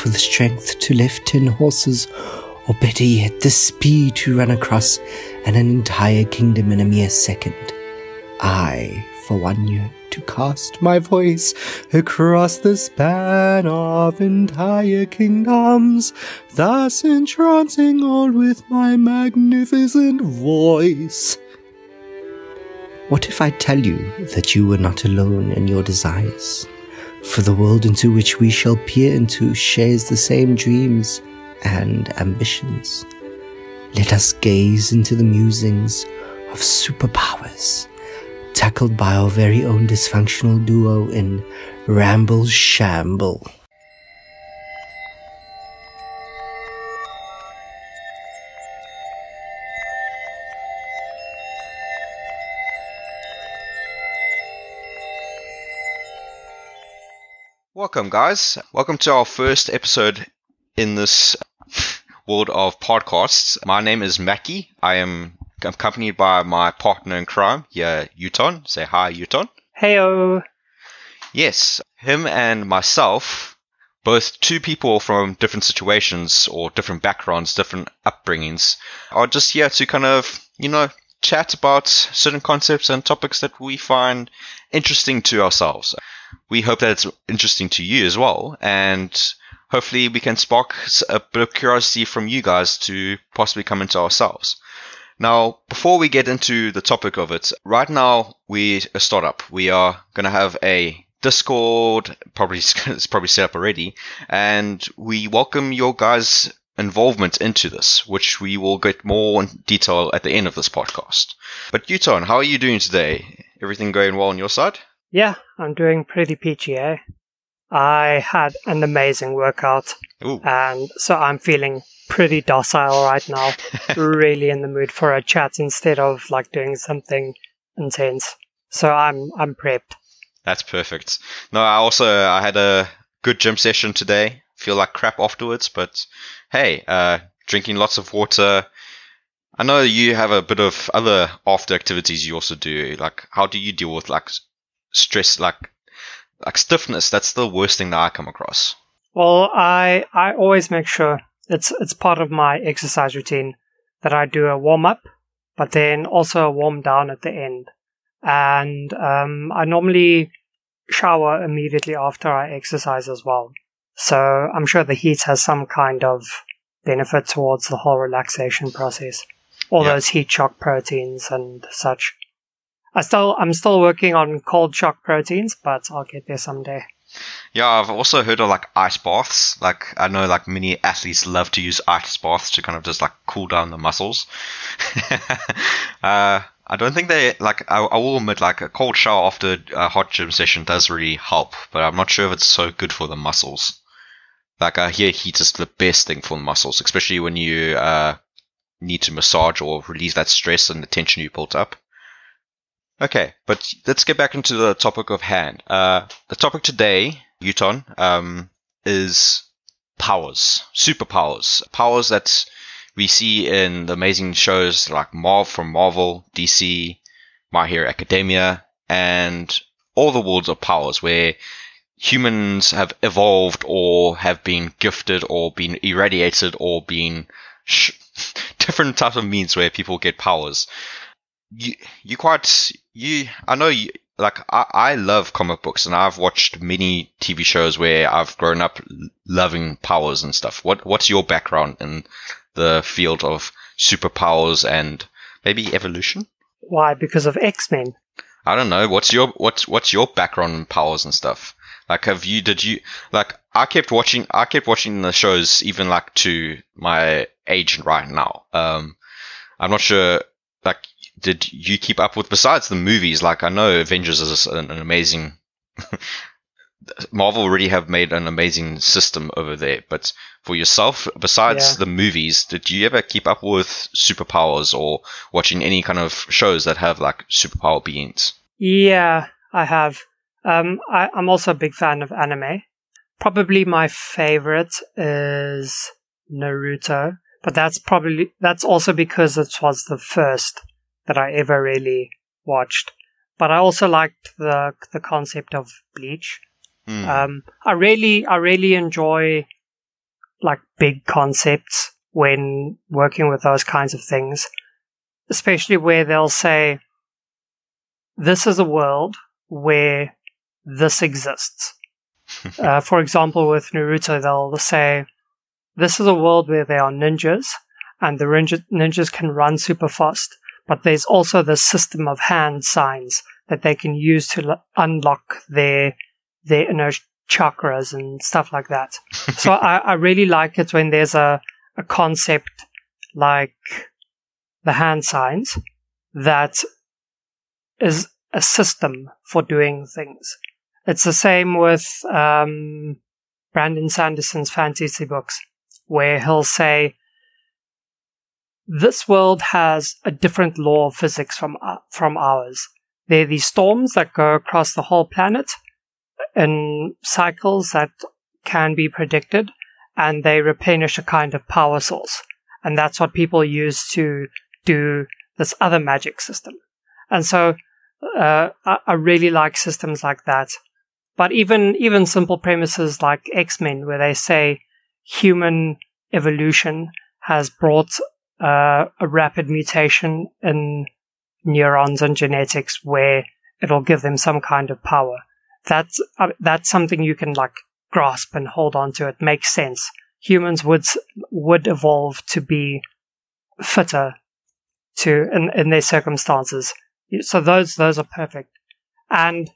for the strength to lift ten horses, or better yet, the speed to run across an entire kingdom in a mere second. I, for one year, to cast my voice across the span of entire kingdoms, thus entrancing all with my magnificent voice. What if I tell you that you were not alone in your desires? For the world into which we shall peer into shares the same dreams and ambitions. Let us gaze into the musings of superpowers tackled by our very own dysfunctional duo in Ramble Shamble. Welcome, guys. Welcome to our first episode in this world of podcasts. My name is Mackie. I am accompanied by my partner in crime here, Uton. Say hi, Uton. Heyo. Yes, him and myself, both two people from different situations or different backgrounds, different upbringings, are just here to kind of, you know, chat about certain concepts and topics that we find interesting to ourselves we hope that it's interesting to you as well. And hopefully we can spark a bit of curiosity from you guys to possibly come into ourselves. Now, before we get into the topic of it, right now we're a startup. We are going to have a Discord, probably it's probably set up already, and we welcome your guys' involvement into this, which we will get more detail at the end of this podcast. But Uton, how are you doing today? Everything going well on your side? Yeah, I'm doing pretty peachy, eh? I had an amazing workout, Ooh. and so I'm feeling pretty docile right now. really in the mood for a chat instead of like doing something intense. So I'm I'm prepped. That's perfect. No, I also I had a good gym session today. Feel like crap afterwards, but hey, uh, drinking lots of water. I know you have a bit of other after activities you also do. Like, how do you deal with like stress, like like stiffness. That's the worst thing that I come across. Well, I I always make sure it's it's part of my exercise routine that I do a warm up, but then also a warm down at the end. And um, I normally shower immediately after I exercise as well. So I'm sure the heat has some kind of benefit towards the whole relaxation process. All yeah. those heat shock proteins and such. I still I'm still working on cold shock proteins, but I'll get there someday. Yeah, I've also heard of like ice baths. Like I know like many athletes love to use ice baths to kind of just like cool down the muscles. uh, I don't think they like. I, I, will admit like a cold shower after a hot gym session does really help, but I'm not sure if it's so good for the muscles. Like I hear heat is the best thing for the muscles, especially when you uh, need to massage or release that stress and the tension you built up. Okay, but let's get back into the topic of hand. Uh, the topic today, Uton, um, is powers, superpowers, powers that we see in the amazing shows like Marvel from Marvel, DC, My Hero Academia, and all the worlds of powers where humans have evolved or have been gifted or been irradiated or been sh- different types of means where people get powers you you quite you I know you like I, I love comic books and I've watched many TV shows where I've grown up loving powers and stuff. What what's your background in the field of superpowers and maybe evolution? Why? Because of X Men. I don't know. What's your what's what's your background in powers and stuff? Like, have you did you like? I kept watching. I kept watching the shows even like to my age right now. Um, I'm not sure. Like, did you keep up with besides the movies? Like I know Avengers is an, an amazing. Marvel already have made an amazing system over there, but for yourself, besides yeah. the movies, did you ever keep up with superpowers or watching any kind of shows that have like superpower beings? Yeah, I have. Um, I, I'm also a big fan of anime. Probably my favorite is Naruto, but that's probably that's also because it was the first that I ever really watched. But I also liked the the concept of Bleach. Mm. Um, I really I really enjoy like big concepts when working with those kinds of things, especially where they'll say, this is a world where this exists. uh, for example, with Naruto, they'll say, this is a world where there are ninjas, and the ninja- ninjas can run super fast, but there's also the system of hand signs that they can use to l- unlock their their inner chakras and stuff like that. so I, I really like it when there's a, a concept like the hand signs that is a system for doing things. It's the same with um, Brandon Sanderson's fantasy books, where he'll say, "This world has a different law of physics from uh, from ours. There are these storms that go across the whole planet in cycles that can be predicted, and they replenish a kind of power source, and that's what people use to do this other magic system. And so uh, I, I really like systems like that. But even even simple premises like X Men, where they say human evolution has brought uh, a rapid mutation in neurons and genetics, where it'll give them some kind of power. That's uh, that's something you can like grasp and hold on to. It makes sense. Humans would would evolve to be fitter to in, in their circumstances. So those those are perfect. And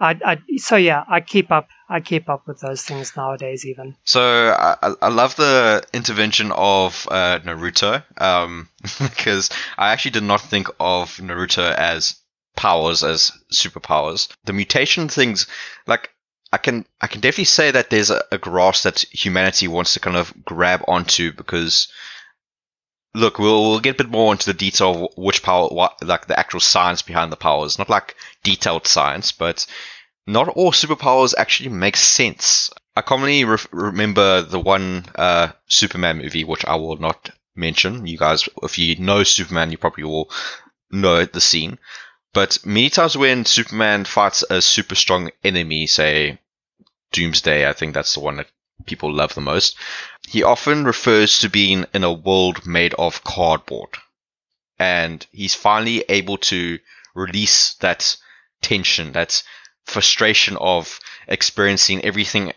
I, I so yeah, I keep up I keep up with those things nowadays even. So I, I love the intervention of uh, Naruto um, because I actually did not think of Naruto as powers as superpowers. The mutation things, like I can I can definitely say that there's a, a grasp that humanity wants to kind of grab onto because look, we'll, we'll get a bit more into the detail of which power, what, like the actual science behind the powers. Not like detailed science, but not all superpowers actually make sense. I commonly re- remember the one uh, Superman movie, which I will not mention. You guys, if you know Superman, you probably will know the scene. But many times when Superman fights a super strong enemy, say Doomsday, I think that's the one that people love the most, he often refers to being in a world made of cardboard. And he's finally able to release that tension, that frustration of experiencing everything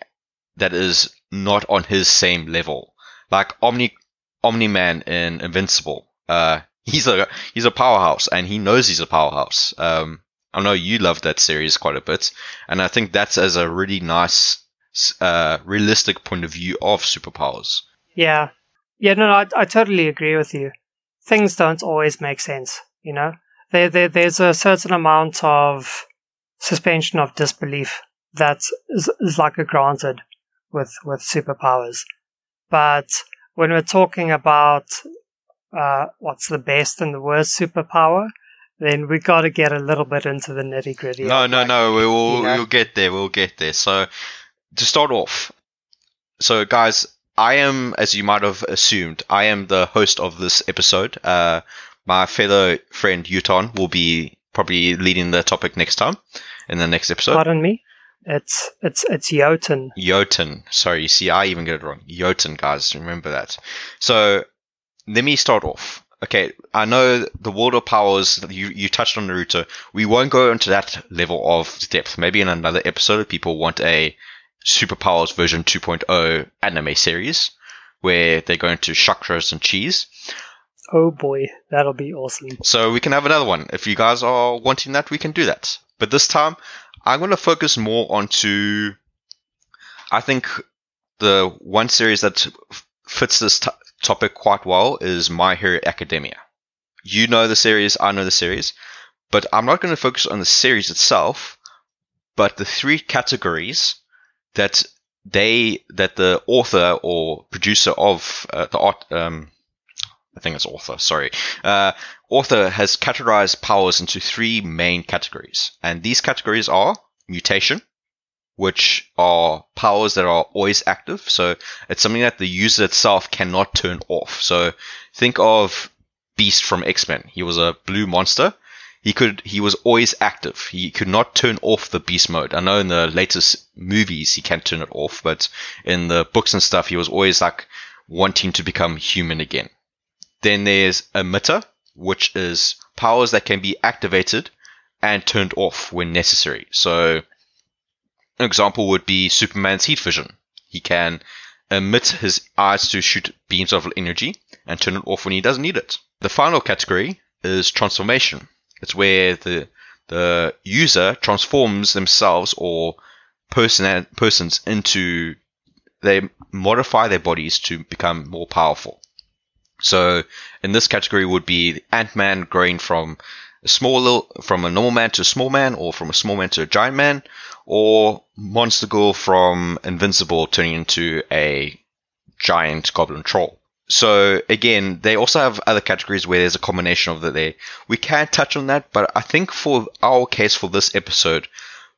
that is not on his same level. Like Omni Omni Man in Invincible. Uh, he's a he's a powerhouse and he knows he's a powerhouse. Um, I know you love that series quite a bit, and I think that's as a really nice uh, realistic point of view of superpowers. Yeah. Yeah, no, no I, I totally agree with you. Things don't always make sense, you know? There, there, there's a certain amount of suspension of disbelief that is, is like a granted with, with superpowers. But when we're talking about uh, what's the best and the worst superpower, then we got to get a little bit into the nitty gritty. No, no, no. We will. You know? We'll get there. We'll get there. So, to start off, so guys, I am, as you might have assumed, I am the host of this episode. Uh, my fellow friend Uton will be probably leading the topic next time in the next episode. Pardon me. It's it's it's Jotun. Jotun. Sorry, you see, I even get it wrong. Jotun, guys, remember that. So let me start off. Okay, I know the world of powers. You you touched on Naruto. We won't go into that level of depth. Maybe in another episode, people want a Superpowers version 2.0 anime series where they go into chakras and cheese. Oh boy, that'll be awesome. So we can have another one. If you guys are wanting that, we can do that. But this time, I'm going to focus more onto. I think the one series that fits this t- topic quite well is My Hero Academia. You know the series, I know the series, but I'm not going to focus on the series itself, but the three categories that they that the author or producer of uh, the art um, I think it's author, sorry. Uh, author has categorized powers into three main categories. And these categories are mutation, which are powers that are always active. So it's something that the user itself cannot turn off. So think of Beast from X Men. He was a blue monster. He could he was always active. He could not turn off the beast mode. I know in the latest movies he can turn it off, but in the books and stuff he was always like wanting to become human again. Then there's emitter, which is powers that can be activated and turned off when necessary. So an example would be Superman's heat vision. He can emit his eyes to shoot beams of energy and turn it off when he doesn't need it. The final category is transformation. It's where the the user transforms themselves or person persons into they modify their bodies to become more powerful. So in this category would be Ant-Man growing from a small little, from a normal man to a small man, or from a small man to a giant man, or Monster Girl from Invincible turning into a giant goblin troll. So again, they also have other categories where there's a combination of that there. We can touch on that, but I think for our case for this episode,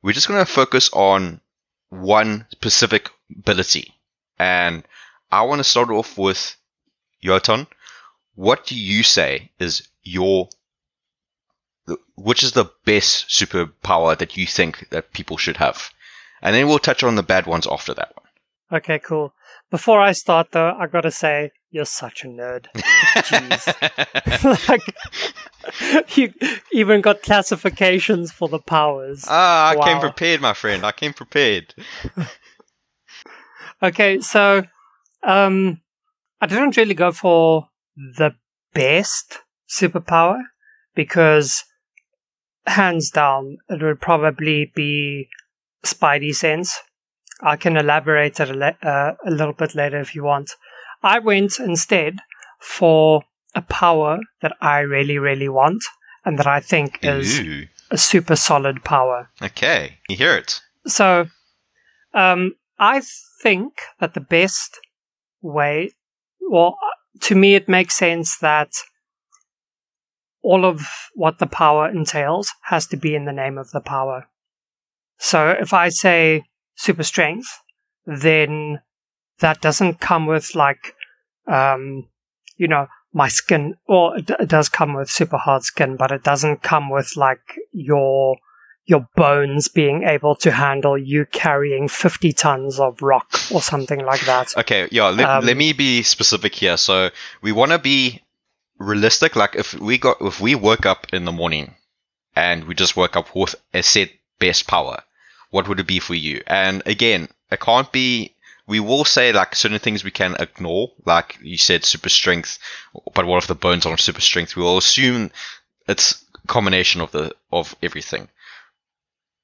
we're just going to focus on one specific ability. And I want to start off with Yoton. What do you say is your which is the best superpower that you think that people should have? And then we'll touch on the bad ones after that one. Okay, cool. Before I start though, I gotta say, you're such a nerd. Jeez. like, you even got classifications for the powers. Ah, I wow. came prepared, my friend. I came prepared. okay, so, um, I didn't really go for the best superpower because hands down, it would probably be Spidey sense. I can elaborate it a, le- uh, a little bit later if you want. I went instead for a power that I really, really want and that I think is Ooh. a super solid power. Okay, you hear it. So, um, I think that the best way, well, to me, it makes sense that all of what the power entails has to be in the name of the power. So if I say super strength, then that doesn't come with like, um, you know, my skin, or it, it does come with super hard skin, but it doesn't come with like your your bones being able to handle you carrying 50 tons of rock or something like that. Okay, yeah, let, um, let me be specific here. So we want to be realistic. Like if we got if we woke up in the morning and we just woke up with a set best power, what would it be for you? And again, it can't be. We will say like certain things we can ignore, like you said, super strength. But what if the bones aren't super strength? We will assume it's combination of the of everything.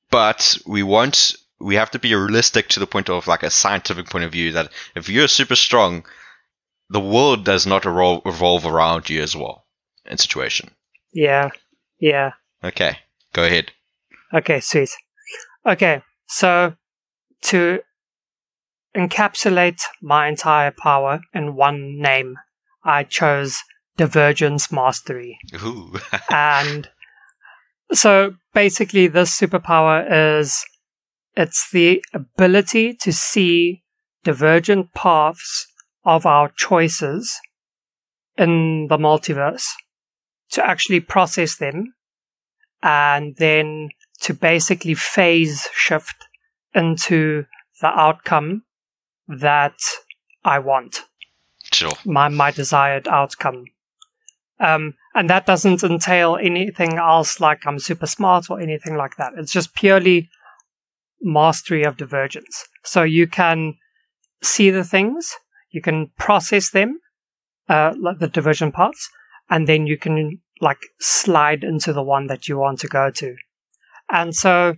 But we won't. We have to be realistic to the point of like a scientific point of view that if you're super strong, the world does not revolve around you as well in situation. Yeah. Yeah. Okay. Go ahead. Okay, sweet. Okay, so to encapsulate my entire power in one name, I chose Divergence Mastery. Ooh. and so basically this superpower is it's the ability to see divergent paths of our choices in the multiverse to actually process them and then to basically phase shift into the outcome that I want. Sure. My my desired outcome. Um, and that doesn't entail anything else like I'm super smart or anything like that. It's just purely mastery of divergence. So you can see the things you can process them, uh, like the diversion parts, and then you can like slide into the one that you want to go to. And so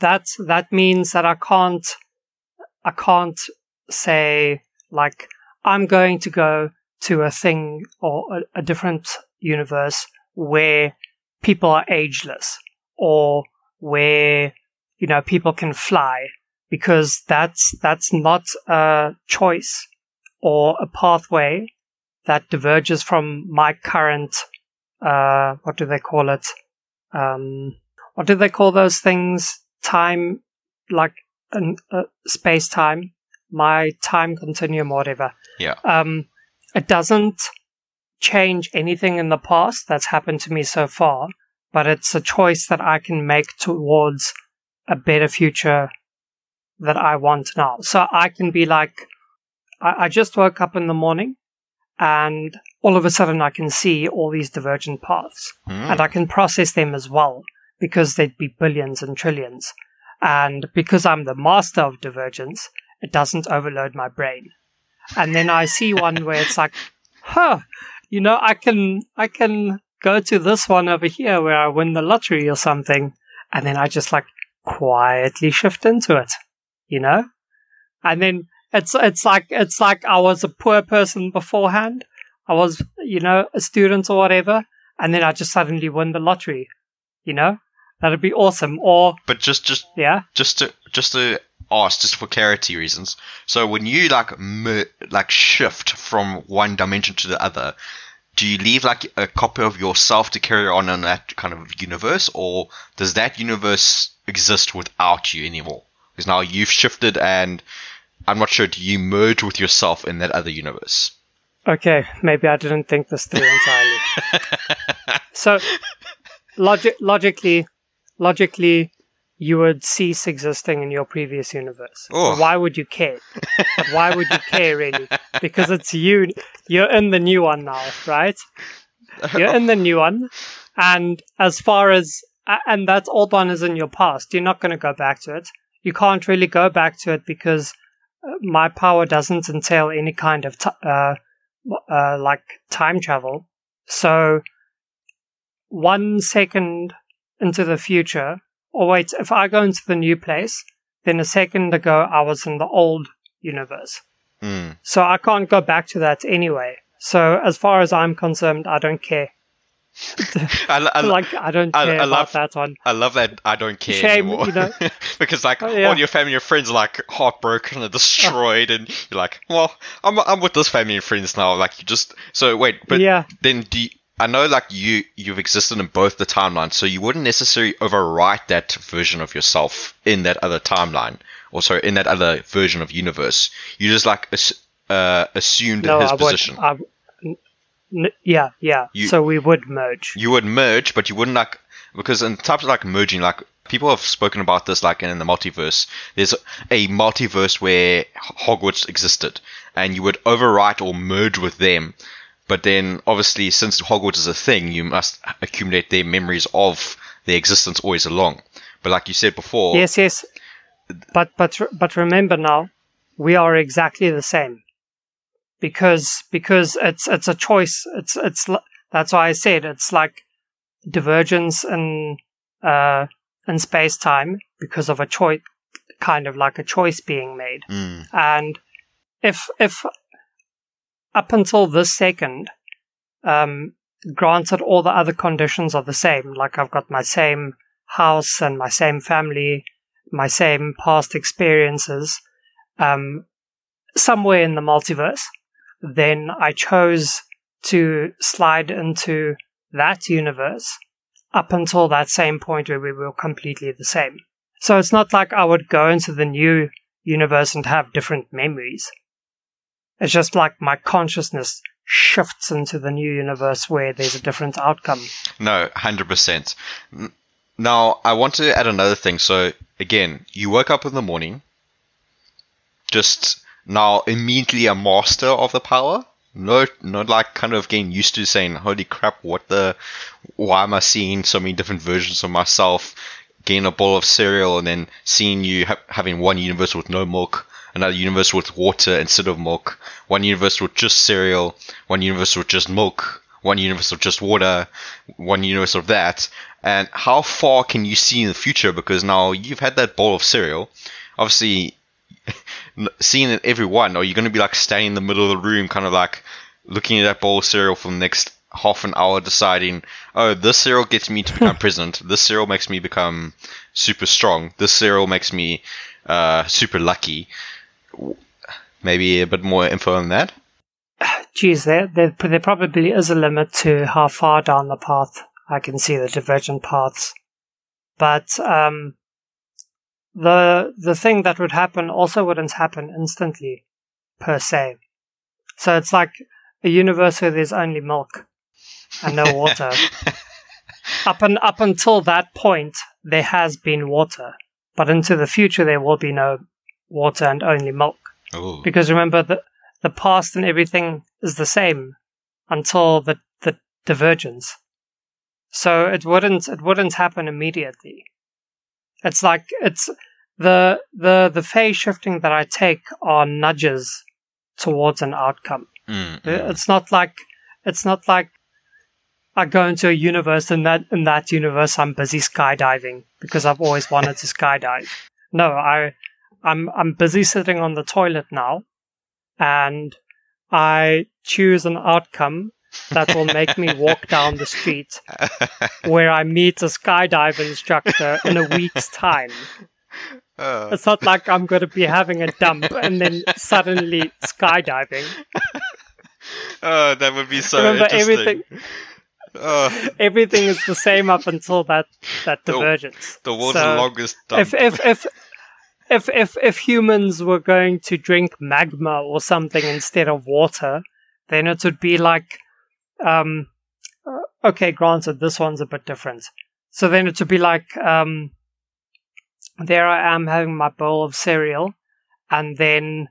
that that means that I can't I can't say like I'm going to go to a thing or a, a different universe where people are ageless or where you know people can fly because that's that's not a choice or a pathway that diverges from my current uh, what do they call it? Um, what do they call those things? Time, like uh, space time, my time continuum, whatever. Yeah. Um, it doesn't change anything in the past that's happened to me so far, but it's a choice that I can make towards a better future that I want now. So I can be like, I, I just woke up in the morning and all of a sudden I can see all these divergent paths Mm. and I can process them as well because they'd be billions and trillions. And because I'm the master of divergence, it doesn't overload my brain. And then I see one where it's like, huh, you know, I can, I can go to this one over here where I win the lottery or something. And then I just like quietly shift into it, you know? And then it's, it's like, it's like I was a poor person beforehand. I was, you know, a student or whatever. And then I just suddenly win the lottery, you know? That'd be awesome. Or, But just just yeah, just to just to ask, just for clarity reasons. So when you like mer- like shift from one dimension to the other, do you leave like a copy of yourself to carry on in that kind of universe, or does that universe exist without you anymore? Because now you've shifted, and I'm not sure. Do you merge with yourself in that other universe? Okay, maybe I didn't think this through entirely. so, logic, logically, logically, you would cease existing in your previous universe. Oh. Why would you care? Why would you care, really? Because it's you. You're in the new one now, right? You're in the new one, and as far as and that old one is in your past, you're not going to go back to it. You can't really go back to it because uh, my power doesn't entail any kind of t- uh, uh, like time travel. So one second into the future, or wait, if I go into the new place, then a second ago I was in the old universe. Mm. So I can't go back to that anyway. So as far as I'm concerned, I don't care. I, I, like I don't I- care I about love- that one. I love that I don't care Shame, anymore. you know. because like Oh, yeah. all your family and friends are like heartbroken and destroyed, and you're like, well, I'm I'm with this family and friends now. Like you just so wait, but yeah, then do you, I know like you you've existed in both the timelines, so you wouldn't necessarily overwrite that version of yourself in that other timeline, or sorry, in that other version of universe. You just like uh, assumed no, his I would. position. I, n- n- yeah, yeah. You- so we would merge. you would merge, but you wouldn't like because in types of like merging, like people have spoken about this, like in the multiverse. There's a multiverse where Hogwarts existed, and you would overwrite or merge with them. But then, obviously, since Hogwarts is a thing, you must accumulate their memories of their existence always along. But like you said before, Yes, yes. But but but remember now, we are exactly the same. Because because it's it's a choice. It's it's that's why I said it's like divergence in uh in space time because of a choice, kind of like a choice being made. Mm, And if if up until this second, um, granted all the other conditions are the same, like I've got my same house and my same family, my same past experiences, um, somewhere in the multiverse, then I chose to slide into that universe up until that same point where we were completely the same. So it's not like I would go into the new universe and have different memories. It's just like my consciousness shifts into the new universe where there's a different outcome. no, hundred percent. Now, I want to add another thing. So again, you woke up in the morning, just now immediately a master of the power. No, not like kind of getting used to saying, "Holy crap! What the? Why am I seeing so many different versions of myself?" Getting a bowl of cereal and then seeing you ha- having one universe with no milk, another universe with water instead of milk, one universe with just cereal, one universe with just milk, one universe with just water, one universe of that. And how far can you see in the future? Because now you've had that bowl of cereal. Obviously, seeing it every one, or you're going to be like standing in the middle of the room, kind of like looking at that bowl of cereal for the next half an hour, deciding, oh, this cereal gets me to become president. This cereal makes me become super strong. This cereal makes me uh, super lucky. Maybe a bit more info on that. Geez, there, there, there probably is a limit to how far down the path I can see the divergent paths. But um, the the thing that would happen also wouldn't happen instantly, per se. So it's like a universe where there's only milk and no water. up and up until that point, there has been water, but into the future there will be no water and only milk. Oh. Because remember the the past and everything is the same until the the divergence. So it wouldn't it wouldn't happen immediately. It's like it's the the the phase shifting that I take are nudges towards an outcome. Mm, mm. It's not like it's not like I go into a universe and that in that universe I'm busy skydiving because I've always wanted to skydive. No, I I'm I'm busy sitting on the toilet now and I choose an outcome that will make me walk down the street where I meet a skydive instructor in a week's time. Uh, It's not like I'm going to be having a dump and then suddenly skydiving. oh, that would be so Remember, interesting. everything Oh, everything is the same up until that that The- divergence. the world's So, longest dump. if if if if if if humans were going to drink magma or something instead of water, then it would be like, um, uh, okay, granted, this one's a bit different. So then it would be like, um, there I am having my bowl of cereal, and then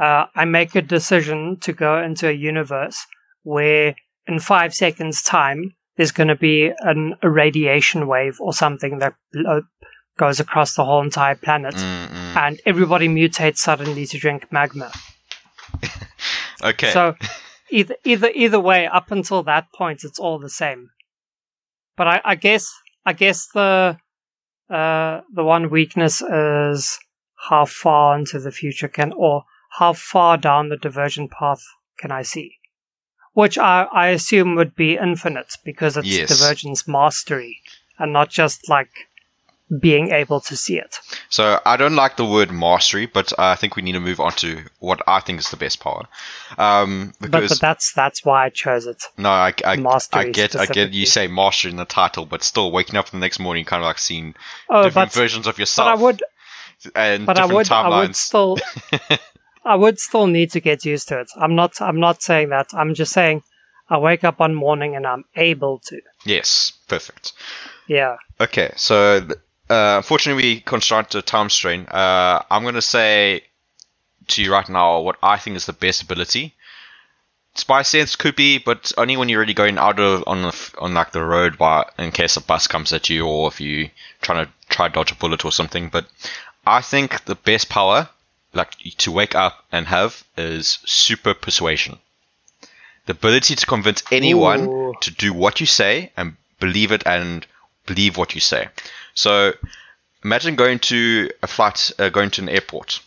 uh, I make a decision to go into a universe where in five seconds' time there's going to be an irradiation wave or something that blo- goes across the whole entire planet, Mm, mm. and everybody mutates suddenly to drink magma. okay. So either either either way, up until that point, it's all the same. But I, I guess I guess the uh, the one weakness is how far into the future can or how far down the divergent path can I see, which I, I assume would be infinite because it's Yes. divergence mastery and not just like being able to see it. So I don't like the word mastery, but I think we need to move on to what I think is the best power. Um, But, because but that's that's why I chose it. no, I, I, I get, I get you say mastery in the title, but still waking up the next morning, kind of like seeing Oh, different but versions of yourself. but. I would and but I different would I would still I would still need to get used to it. I'm not I'm not saying that. I'm just saying I wake up one morning and I'm able to. yes, perfect. Yeah. Okay, so th- uh, unfortunately we construct a time strain. Uh, I'm gonna say to you right now what I think is the best ability. Spy sense could be, but only when you're really going out of on the, on like the road, while in case a bus comes at you, or if you trying to try dodge a bullet or something. But I think the best power, like to wake up and have, is super persuasion. The ability to convince anyone Ooh. to do what you say and believe it and believe what you say. So imagine going to a flight, uh, going to an airport,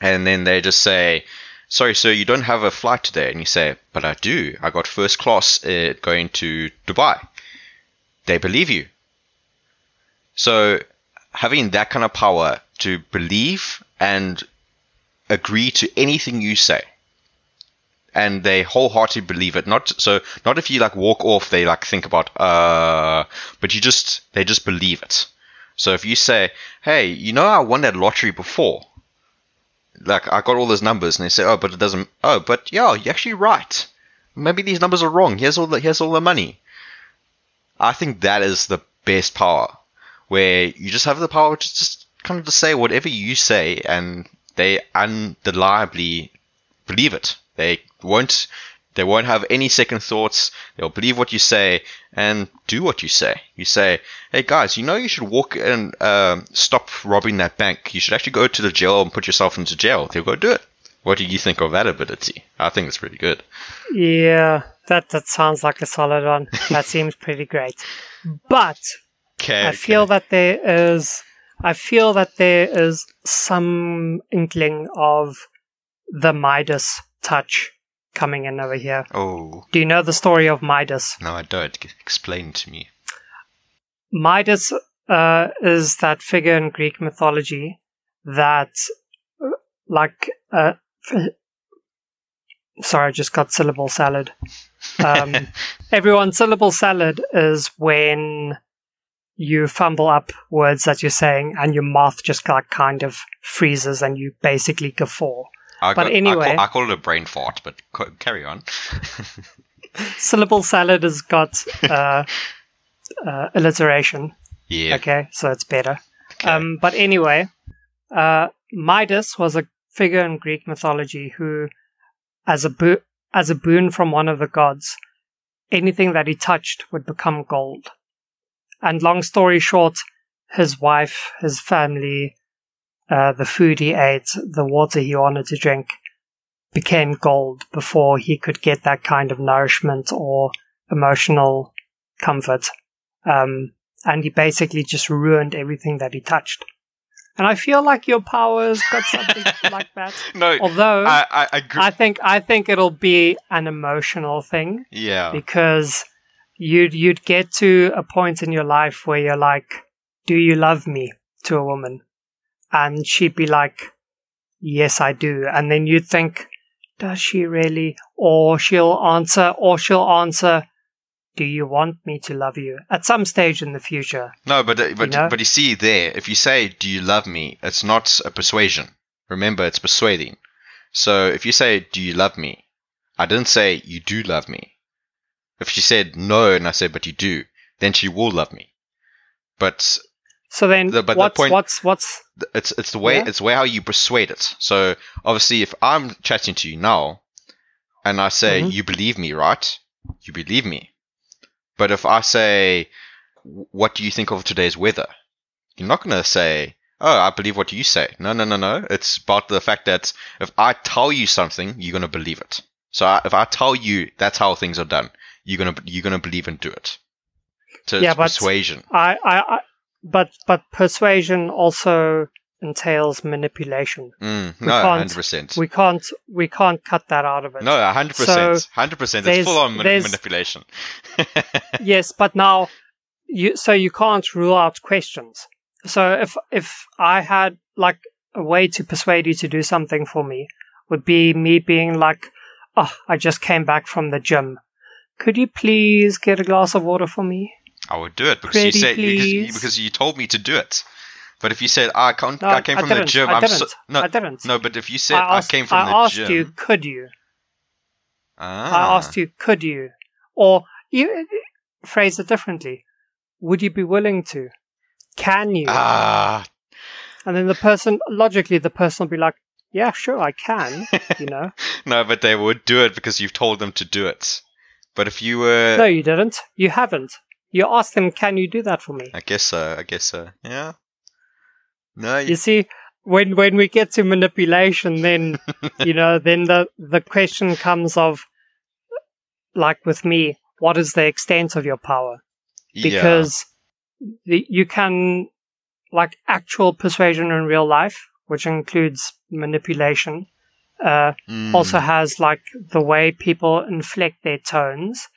and then they just say, "Sorry, sir, you don't have a flight today." And you say, "But I do. I got first class uh, going to Dubai." They believe you. So having that kind of power to believe and agree to anything you say and they wholeheartedly believe it. Not so not if you like walk off, they like think about uh, but you just they just believe it. So if you say, "Hey, you know I won that lottery before," like I got all those numbers, and they say, "Oh, but it doesn't." Oh, but yeah, you're actually right. Maybe these numbers are wrong. Here's all the here's all the money. I think that is the best power, where you just have the power to just kind of to say whatever you say, and they undeniably believe it. They won't they won't have any second thoughts. They'll believe what you say and do what you say. You say, "Hey guys, you know you should walk and um, stop robbing that bank. You should actually go to the jail and put yourself into jail." They'll go do it. What do you think of that ability? I think it's pretty good. Yeah. That that sounds like a solid one. That seems pretty great. But Okay. I feel that there is I feel that there is some inkling of the Midas touch coming in over here. Oh Do you know the story of Midas? no, I don't. Explain to me. Midas uh, is that figure in Greek mythology that, uh, like, uh, sorry, I just got syllable salad. Um, everyone, syllable salad is when you fumble up words that you're saying and your mouth just like kind of freezes and you basically guffaw. I But got- anyway- I call, I call it a brain fart, but carry on. syllable salad has got uh, uh, alliteration. Yeah. Okay, so it's better. Okay. Um, but anyway, uh, Midas was a figure in Greek mythology who, as a bo- as a boon from one of the gods, anything that he touched would become gold. And long story short, his wife, his family, uh, the food he ate, the water he wanted to drink, became gold before he could get that kind of nourishment or emotional comfort. Um, and he basically just ruined everything that he touched. And I feel like your powers got something like that. no, Although I, I, I agree. I think I think it'll be an emotional thing yeah. because you'd you'd get to a point in your life where you're like, "Do you love me?" to a woman, and she'd be like, "Yes, I do," and then you'd think, "Does she really?" Or she'll answer, or she'll answer, "Do you want me to love you?" At some stage in the future. No, but uh, but know? but you see there, if you say, "Do you love me?" It's not a persuasion. Remember, it's persuading. So if you say, "Do you love me?" I didn't say you do love me. If she said no, and I said, "But you do," then she will love me. But So then, The- but the what's point- what's what's it's it's the way Yeah. it's way how you persuade it. So obviously, if I'm chatting to you now, and I say Mhm. you believe me, right? You believe me. But if I say, what do you think of today's weather? You're not gonna say, oh, I believe what you say. No, no, no, no. It's about the fact that if I tell you something, you're gonna believe it. So I, if I tell you that's how things are done, you're gonna you're gonna believe and do it. So Yeah, it's but- persuasion. I, I, I but but persuasion also entails manipulation. Mm, we no, can't- hundred percent. We can't we can't cut that out of it. No, hundred percent, hundred percent. It's full on mani- manipulation. Yes, but now you so you can't rule out questions. So if if I had like a way to persuade you to do something for me would be me being like, "Oh, I just came back from the gym. Could you please get a glass of water for me?" I would do it because you said because you, because you told me to do it. But if you said I can't, No, I came from the gym, I I'm didn't. so, no, I didn't. no. But if you said I I, came from I the gym, I asked you, could you? ah, I asked you, could you? Or you phrase it differently. Would you be willing to? Can you? ah, And then the person, logically, the person will be like, yeah, sure, I can, you know? no, but they would do it because you've told them to do it. But if you were, no, you didn't. You haven't. You asked them, can you do that for me? I guess so. I guess so. Yeah. No, you, You see, when when we get to manipulation, then, you know, then the, the question comes of, like with me, what is the extent of your power? yeah. because the, you can like actual persuasion in real life which includes manipulation uh, Mm. also has like the way people inflect their tones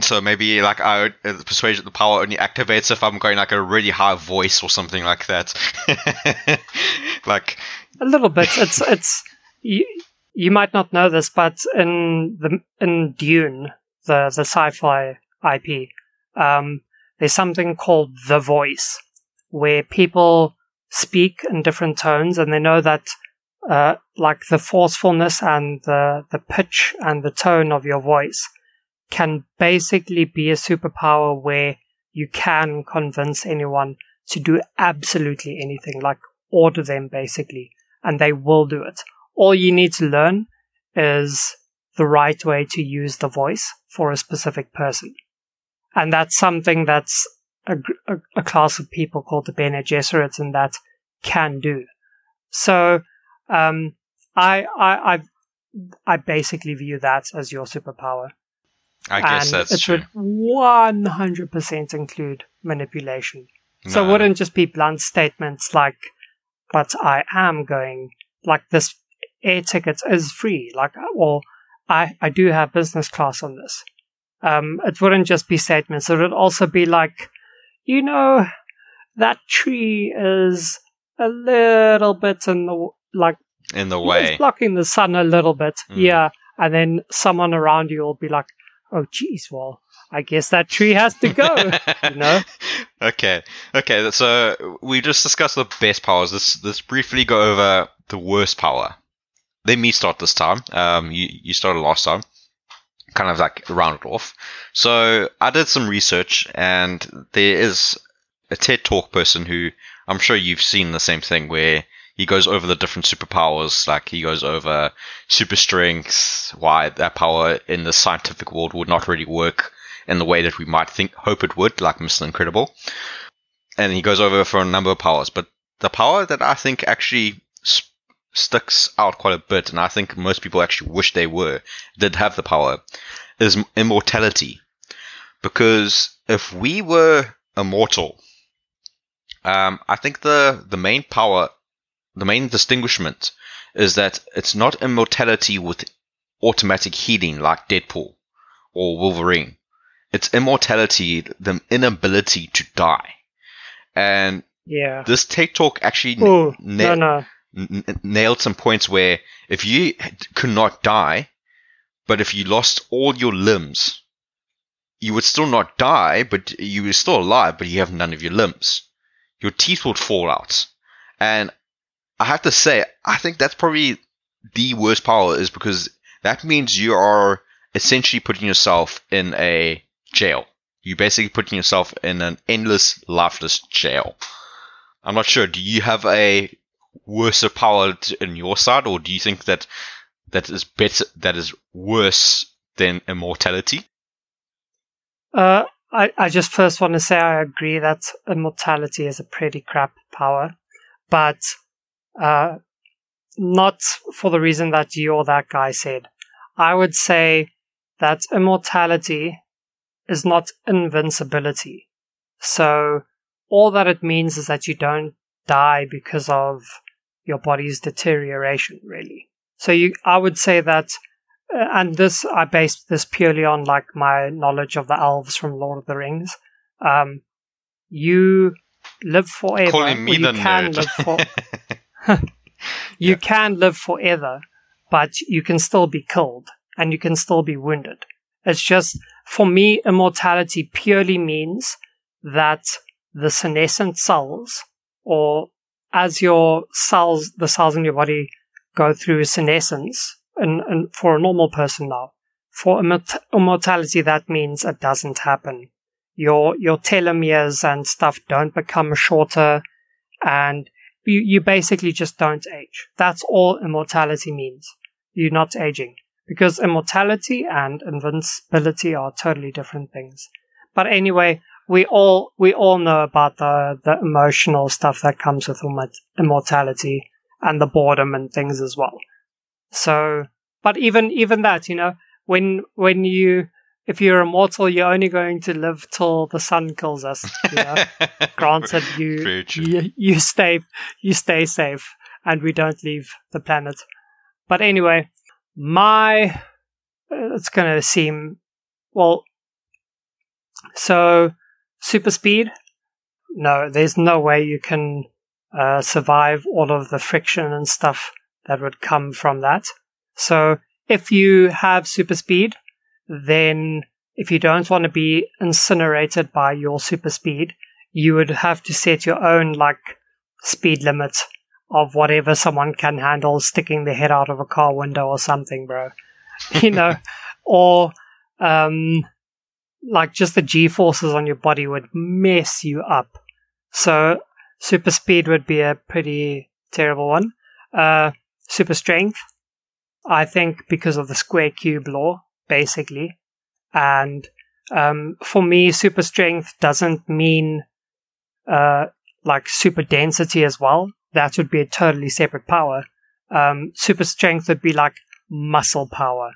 So maybe like I uh, persuasion, the power only activates if I'm going like a really high voice or something like that. like a little bit it's it's you, you might not know this but in the in dune the the sci-fi ip um, there's something called the voice where people speak in different tones and they know that uh, like the forcefulness and the the pitch and the tone of your voice can basically be a superpower where you can convince anyone to do absolutely anything like order them basically and they will do it. All you need to learn is the right way to use the voice for a specific person. And that's something that's a, a, a class of people called the Bene Gesserits and that can do. So, um, I, I, I, I basically view that as your superpower. I guess and that's it true. would 100% include manipulation. So it wouldn't just be blunt statements like, but I am going, like this air ticket is free, like, or I, I do have business class on this. Um, it wouldn't just be statements. It would also be like, you know, that tree is a little bit in the, like, in the it's way. blocking the sun a little bit. Mm. Yeah. And then someone around you will be like, oh, geez, well, I guess that tree has to go. you know? Okay. Okay. So we just discussed the best powers. Let's let's briefly go over the worst power. Let me start this time. Um, you you started last time, kind of like round it off. So I did some research, and there is a TED Talk person who I'm sure you've seen the same thing where he goes over the different superpowers. Like he goes over super strength, why that power in the scientific world would not really work in the way that we might think hope it would, like Mr. Incredible. And he goes over for a number of powers, but the power that I think actually sp- sticks out quite a bit, and I think most people actually wish they were did have the power, is immortality. Because if we were immortal, um, I think the the main power, the main distinguishment, is that it's not immortality with automatic healing like Deadpool or Wolverine. It's immortality, the inability to die. And Yeah. this TED Talk actually Oh, na- no, no. n- nailed some points where if you could not die, but if you lost all your limbs, you would still not die, but you were still alive, but you have none of your limbs. Your teeth would fall out. And I have to say, I think that's probably the worst power is because that means you are essentially putting yourself in a jail. You're basically putting yourself in an endless, lifeless jail. I'm not sure. Do you have a worse power in your side, or do you think that that is better, that is worse than immortality? Uh, I, I just first want to say I agree that immortality is a pretty crap power, but uh, not for the reason that you or that guy said. I would say that immortality is not invincibility. So all that it means is that you don't die because of your body's deterioration, really. So you, I would say that uh, and this I based this purely on like my knowledge of the elves from Lord of the Rings. Um, you live forever. Calling me you the can nerd. live for you Yeah. can live forever, but you can still be killed and you can still be wounded. It's just for me, immortality purely means that the senescent cells, or as your cells, the cells in your body go through senescence, and, and for a normal person now, for immort- immortality, that means it doesn't happen. Your your telomeres and stuff don't become shorter, and you, you basically just don't age. That's all immortality means. You're not aging. Because immortality and invincibility are totally different things. But anyway, we all we all know about the, the emotional stuff that comes with immortality and the boredom and things as well. So, but even even that, you know, when when you if you're immortal, you're only going to live till the sun kills us. You know? Granted, you, you you stay you stay safe and we don't leave the planet. But anyway, my it's gonna seem well. So super speed, no, there's no way you can uh, survive all of the friction and stuff that would come from that. So if you have super speed, then if you don't want to be incinerated by your super speed, you would have to set your own like speed limit of whatever someone can handle sticking their head out of a car window or something, bro. you know, or um, like just the g forces on your body would mess you up. So super speed would be a pretty terrible one. Uh, super strength, I think, because of the square cube law, basically. And um, for me, super strength doesn't mean uh, like super density as well. That would be a totally separate power. Um, super strength would be like muscle power.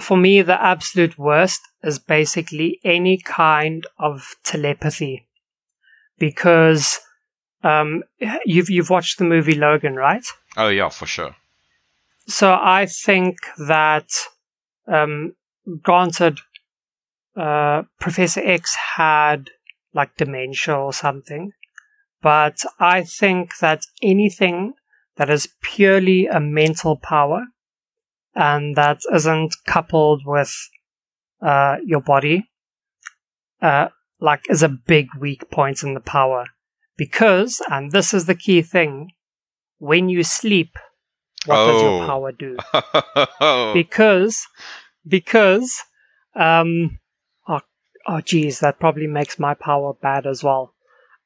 For me, the absolute worst is basically any kind of telepathy, because um, you've you've watched the movie Logan, right? oh yeah, for sure. So I think that, um, granted, uh, Professor X had like dementia or something, but I think that anything that is purely a mental power and that isn't coupled with uh, your body, uh, like is a big weak point in the power. Because, and this is the key thing, when you sleep, what does Oh. your power do? oh, because because, um, oh, oh, geez, that probably makes my power bad as well.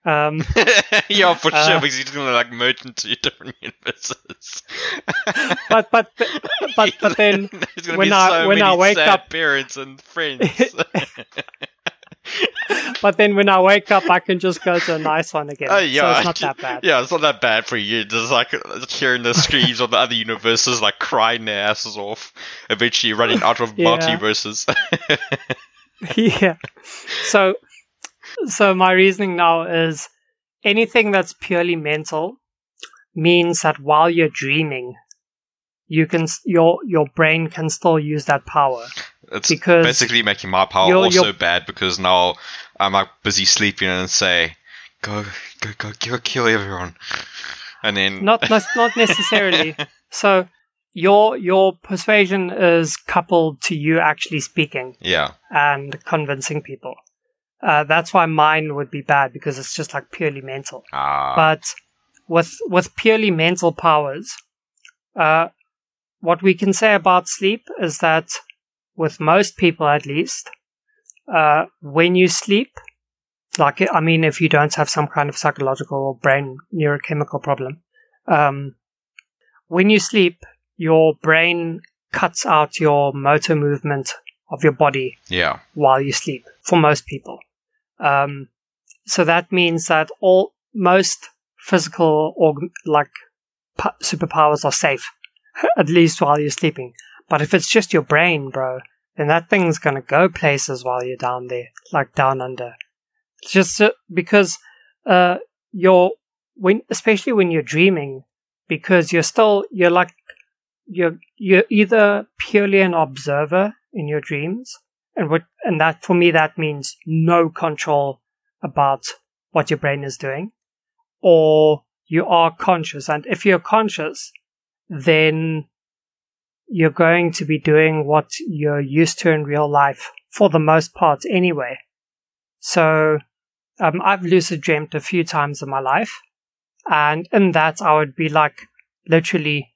Um, yeah, for Uh, sure, because he's gonna like merge into different universes. but but but but then when I- so when I wake up- parents and friends. but then when I wake up, I can just go to a nice one again. Oh yeah, so it's not that bad. Yeah, it's not that bad for you. Just like hearing the screams of the other universes, like crying their asses off, eventually running out of Yeah. multiverses. yeah. So, so my reasoning now is anything that's purely mental means that while you're dreaming, you can your your brain can still use that power. it's Because basically making my power you're- also you're- bad because now I'm like busy sleeping and say, "Go, go, go, go, kill everyone," and then Not not, not necessarily. so your your persuasion is coupled to you actually speaking yeah, and convincing people. Uh, that's why mine would be bad because it's just like purely mental. ah, but with with purely mental powers, uh, what we can say about sleep is that with most people, at least, uh, when you sleep, like I mean, if you don't have some kind of psychological or brain neurochemical problem, um, when you sleep, your brain cuts out your motor movement of your body yeah, while you sleep for most people. Um, so that means that all most physical or like pu- superpowers are safe, at least while you're sleeping. But if it's just your brain, bro, then that thing's gonna go places while you're down there, like down under. Just uh, because uh, you're when, especially when you're dreaming, because you're still you're like you're you're either purely an observer in your dreams, and what and that for me that means no control about what your brain is doing, or you are conscious, and if you're conscious, then you're going to be doing what you're used to in real life for the most part anyway. So um, I've lucid dreamt a few times in my life, and in that I would be like literally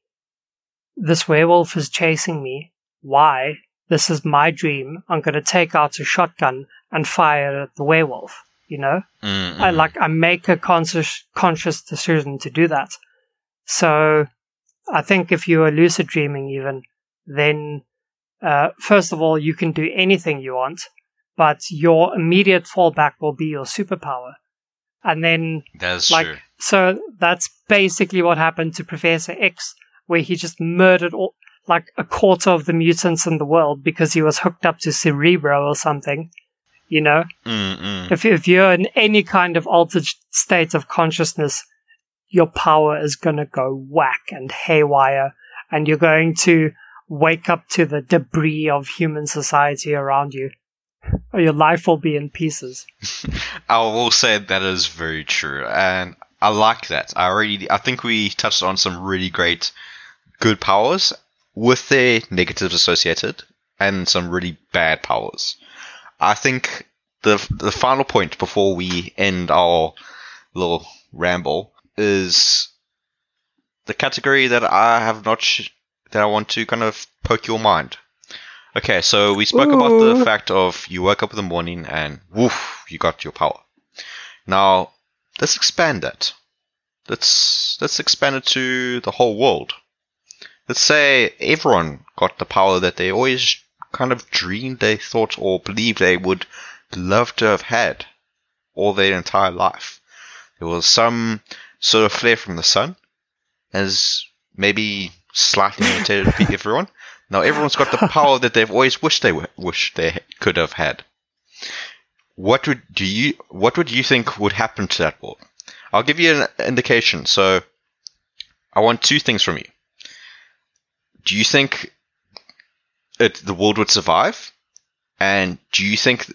this werewolf is chasing me. Why? This is my dream. I'm going to take out a shotgun and fire at the werewolf. You know, Mm, I mm. like I make a conscious conscious decision to do that. So I think if you are lucid dreaming, even then, uh, first of all, you can do anything you want, but your immediate fallback will be your superpower, and then That's like true. so that's basically what happened to Professor X, where he just murdered all, like a quarter of the mutants in the world because he was hooked up to Cerebro or something. You know, if if you're in any kind of altered state of consciousness, your power is gonna go whack and haywire, and you're going to wake up to the debris of human society around you, or your life will be in pieces. I will say that is very true, and I like that. I already, I think we touched on some really great, good powers with their negatives associated, and some really bad powers. I think the the final point before we end our little ramble is the category that I have not sh- that I want to kind of poke your mind. Okay, so we spoke about the fact of you woke up in the morning and woof, you got your power. Now, let's expand that. Let's let's expand it to the whole world. Let's say everyone got the power that they always kind of dreamed they thought or believed they would love to have had all their entire life. There was some sort of flare from the sun, as maybe slightly imitated pe- everyone. Now everyone's got the power that they've always wished they w- wished they could have had. What would do you what would you think would happen to that world? I'll give you an indication. So, I want two things from you. Do you think it the world would survive? And do you think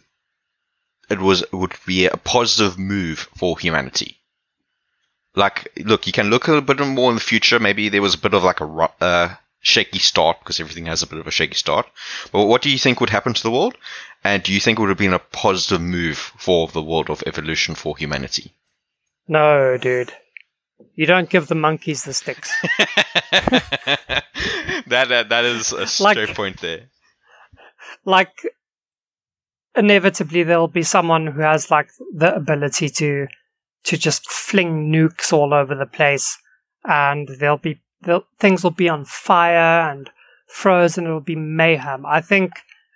it was would be a positive move for humanity? Like, look, you can look a little bit more in the future. Maybe there was a bit of like a uh, shaky start because everything has a bit of a shaky start. But what do you think would happen to the world? And do you think it would have been a positive move for the world of evolution for humanity? No, dude. You don't give the monkeys the sticks. that, that that is a Like- straight point there. like inevitably there'll be someone who has like the ability to to just fling nukes all over the place and there'll be there'll, things will be on fire and frozen it'll be mayhem. I think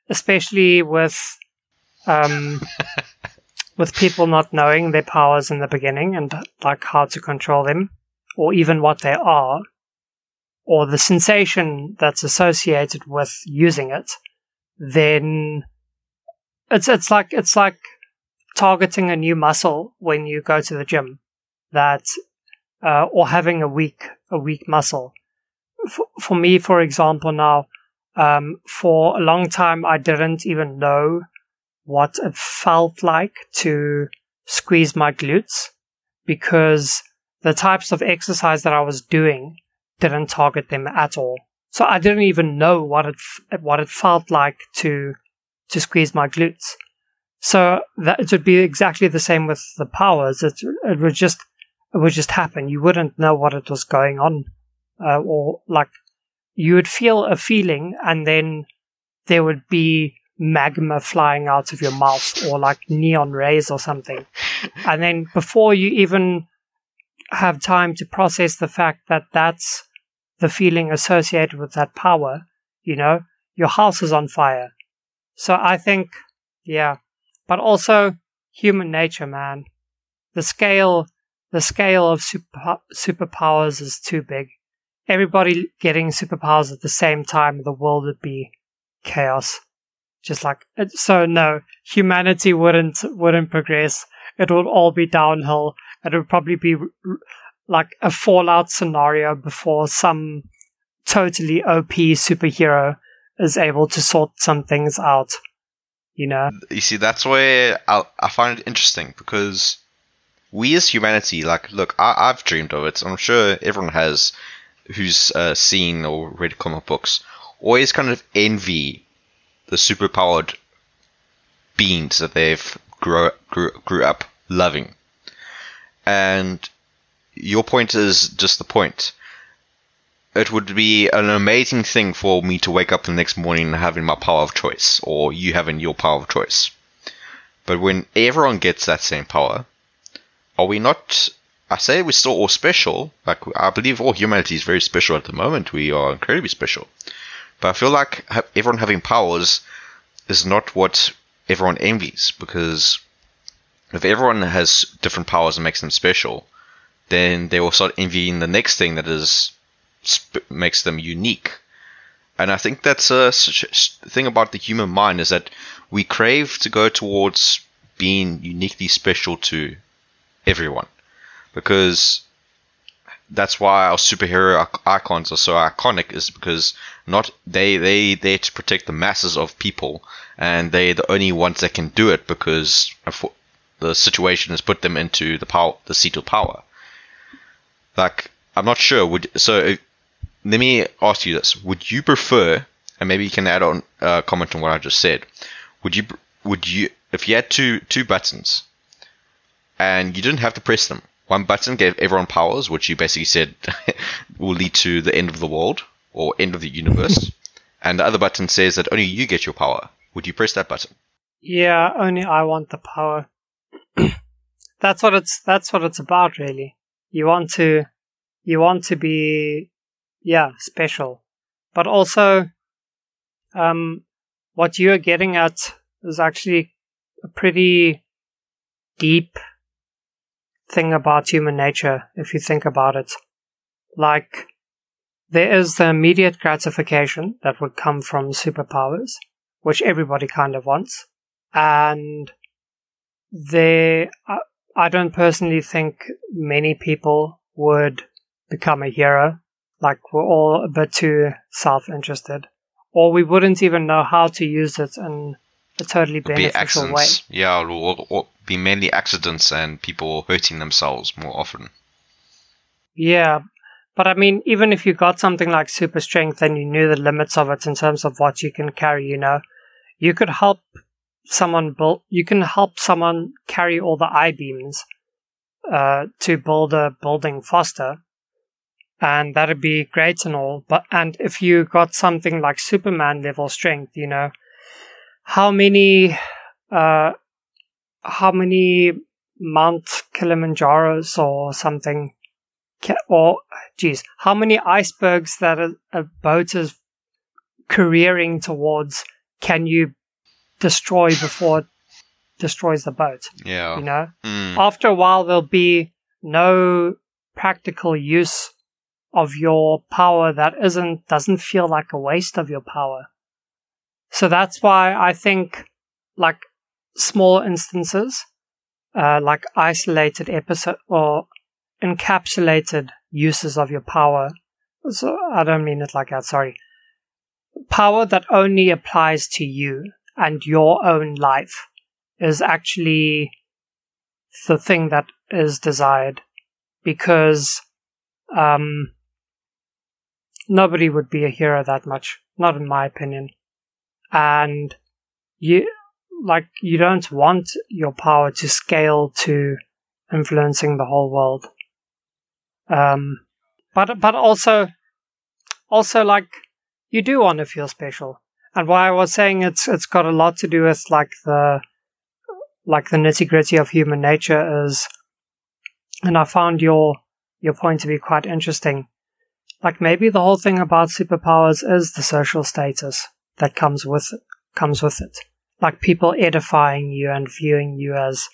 especially with um with people not knowing their powers in the beginning and like how to control them or even what they are or the sensation that's associated with using it then it's it's like it's like targeting a new muscle when you go to the gym that uh, or having a weak a weak muscle for, for me for example now um, for a long time i didn't even know what it felt like to squeeze my glutes because the types of exercise that i was doing didn't target them at all so i didn't even know what it what it felt like to to squeeze my glutes. So that it would be exactly the same with the powers. It, it would just it would just happen. You wouldn't know what it was going on, uh, or like you would feel a feeling, and then there would be magma flying out of your mouth, or like neon rays or something. And then before you even have time to process the fact that that's the feeling associated with that power, you know, your house is on fire so I think, yeah, but also human nature, man. The scale, the scale of super, superpowers is too big. Everybody getting superpowers at the same time, the world would be chaos. Just like uh, so, no, humanity wouldn't wouldn't progress. It would all be downhill. It would probably be like a Fallout scenario before some totally OP superhero is able to sort some things out. You know. You see, that's where I, I find it interesting because we as humanity, like, look, I, have dreamed of it. I'm sure everyone has, who's uh, seen or read comic books, always kind of envy the superpowered beings that they've grew grew, grew up loving. And your point is just the point it would be an amazing thing for me to wake up the next morning having my power of choice, or you having your power of choice. But when everyone gets that same power, are we not? I say we're still all special. Like I believe all humanity is very special at the moment. We are incredibly special. But I feel like everyone having powers is not what everyone envies because if everyone has different powers and makes them special, then they will start envying the next thing that is sp- makes them unique. And I think that's a such a thing about the human mind is that we crave to go towards being uniquely special to everyone, because that's why our superhero icons are so iconic. Is because not they they there to protect the masses of people, and they're the only ones that can do it because the situation has put them into the power the seat of power. Like I'm not sure. Would so let me ask you this: Would you prefer, and maybe you can add on uh, comment on what I just said? Would you would you if you had two two buttons, and you didn't have to press them? One button gave everyone powers, which you basically said will lead to the end of the world or end of the universe, and the other button says that only you get your power. Would you press that button? Yeah, only I want the power. that's what it's that's what it's about, really. You want to you want to be yeah, special. But also, um, what you're getting at is actually a pretty deep thing about human nature, if you think about it. Like, there is the immediate gratification that would come from superpowers, which everybody kind of wants. And there, I don't personally think many people would become a hero like we're all a bit too self-interested, or we wouldn't even know how to use it in a totally beneficial be way. Yeah, or, or be mainly accidents and people hurting themselves more often. Yeah, but I mean, even if you got something like super strength and you knew the limits of it in terms of what you can carry, you know, you could help someone build. You can help someone carry all the I beams uh, to build a building faster and that'd be great and all. But and if you got something like Superman level strength, you know, how many uh how many Mount Kilimanjaros or something or geez, how many icebergs that a, a boat is careering towards can you destroy before it destroys the boat? Yeah. You know? Mm. after a while there'll be no practical use of your power that isn't doesn't feel like a waste of your power. So that's why i think like small instances uh, like isolated episode or encapsulated uses of your power so i don't mean it like that sorry. Power that only applies to you and your own life is actually the thing that is desired because um, nobody would be a hero that much, not in my opinion. And you, like, you don't want your power to scale to influencing the whole world. Um, but, but also, also like, you do want to feel special. And why I was saying it's, it's got a lot to do with like the, like the nitty gritty of human nature is, and I found your your point to be quite interesting. Like maybe the whole thing about superpowers is the social status that comes with it, comes with it. Like people edifying you and viewing you as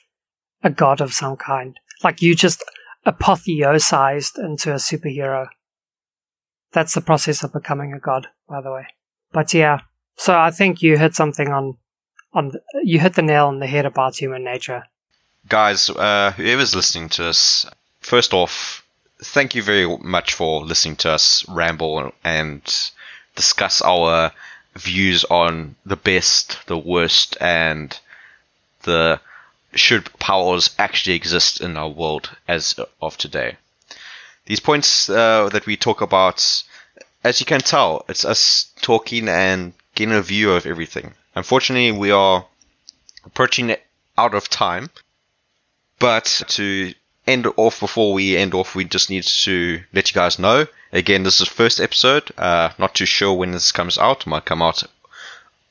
a god of some kind. Like you just apotheosized into a superhero. That's the process of becoming a god, by the way. But yeah, so I think you hit something on on the, you hit the nail on the head about human nature. Guys, uh, whoever's listening to us, first off, thank you very much for listening to us ramble and discuss our views on the best, the worst, and the should powers actually exist in our world as of today. These points uh, that we talk about, as you can tell, it's us talking and getting a view of everything. Unfortunately, we are approaching out of time, but to end off before we end off, we just need to let you guys know. Again, this is the first episode. Uh, not too sure when this comes out. It might come out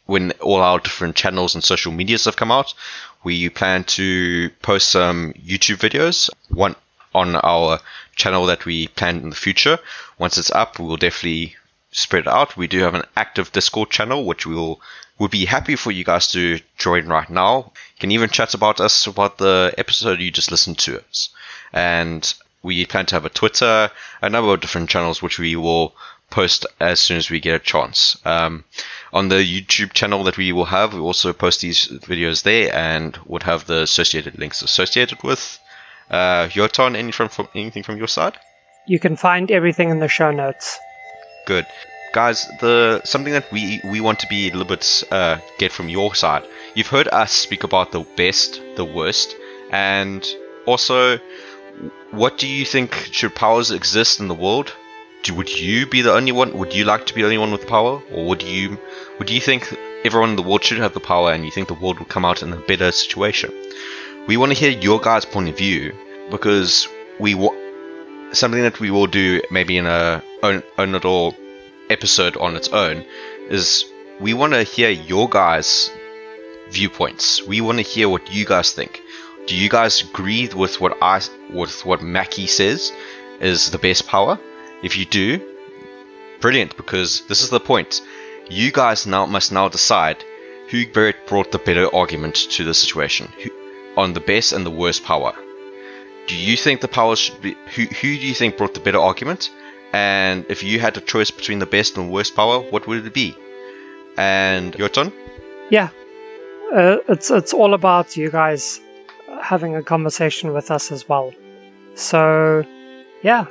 when all our different channels and social medias have come out. We plan to post some YouTube videos. One on our channel that we plan in the future. Once it's up, we will definitely spread it out. We do have an active Discord channel, which we will would be happy for you guys to join right now. You can even chat about us about the episode you just listened to us. And we plan to have a Twitter, a number of different channels which we will post as soon as we get a chance. Um, on the YouTube channel that we will have, we also post these videos there and would have the associated links associated with. Uh, Yoton, any from, from anything from your side? You can find everything in the show notes. Good, guys. The something that we we want to be a little bit uh, get from your side. You've heard us speak about the best, the worst, and also, what do you think should powers exist in the world? Do, would you be the only one? Would you like to be the only one with power, or would you would you think everyone in the world should have the power, and you think the world would come out in a better situation? We want to hear your guys' point of view because we wa- something that we will do maybe in a own, own little episode on its own is we want to hear your guys' viewpoints. We want to hear what you guys think. Do you guys agree with what I with what Mackie says is the best power? If you do, brilliant because this is the point. You guys now must now decide who brought the better argument to the situation on the best and the worst power. Do you think the powers should be who? Who do you think brought the better argument? And if you had a choice between the best and worst power, what would it be? And your turn. Yeah, uh, it's it's all about you guys having a conversation with us as well. So, yeah,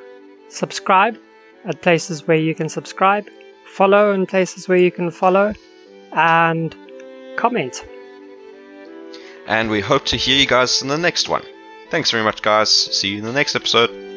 subscribe at places where you can subscribe, follow in places where you can follow, and comment. And we hope to hear you guys in the next one. Thanks very much, guys. See you in the next episode.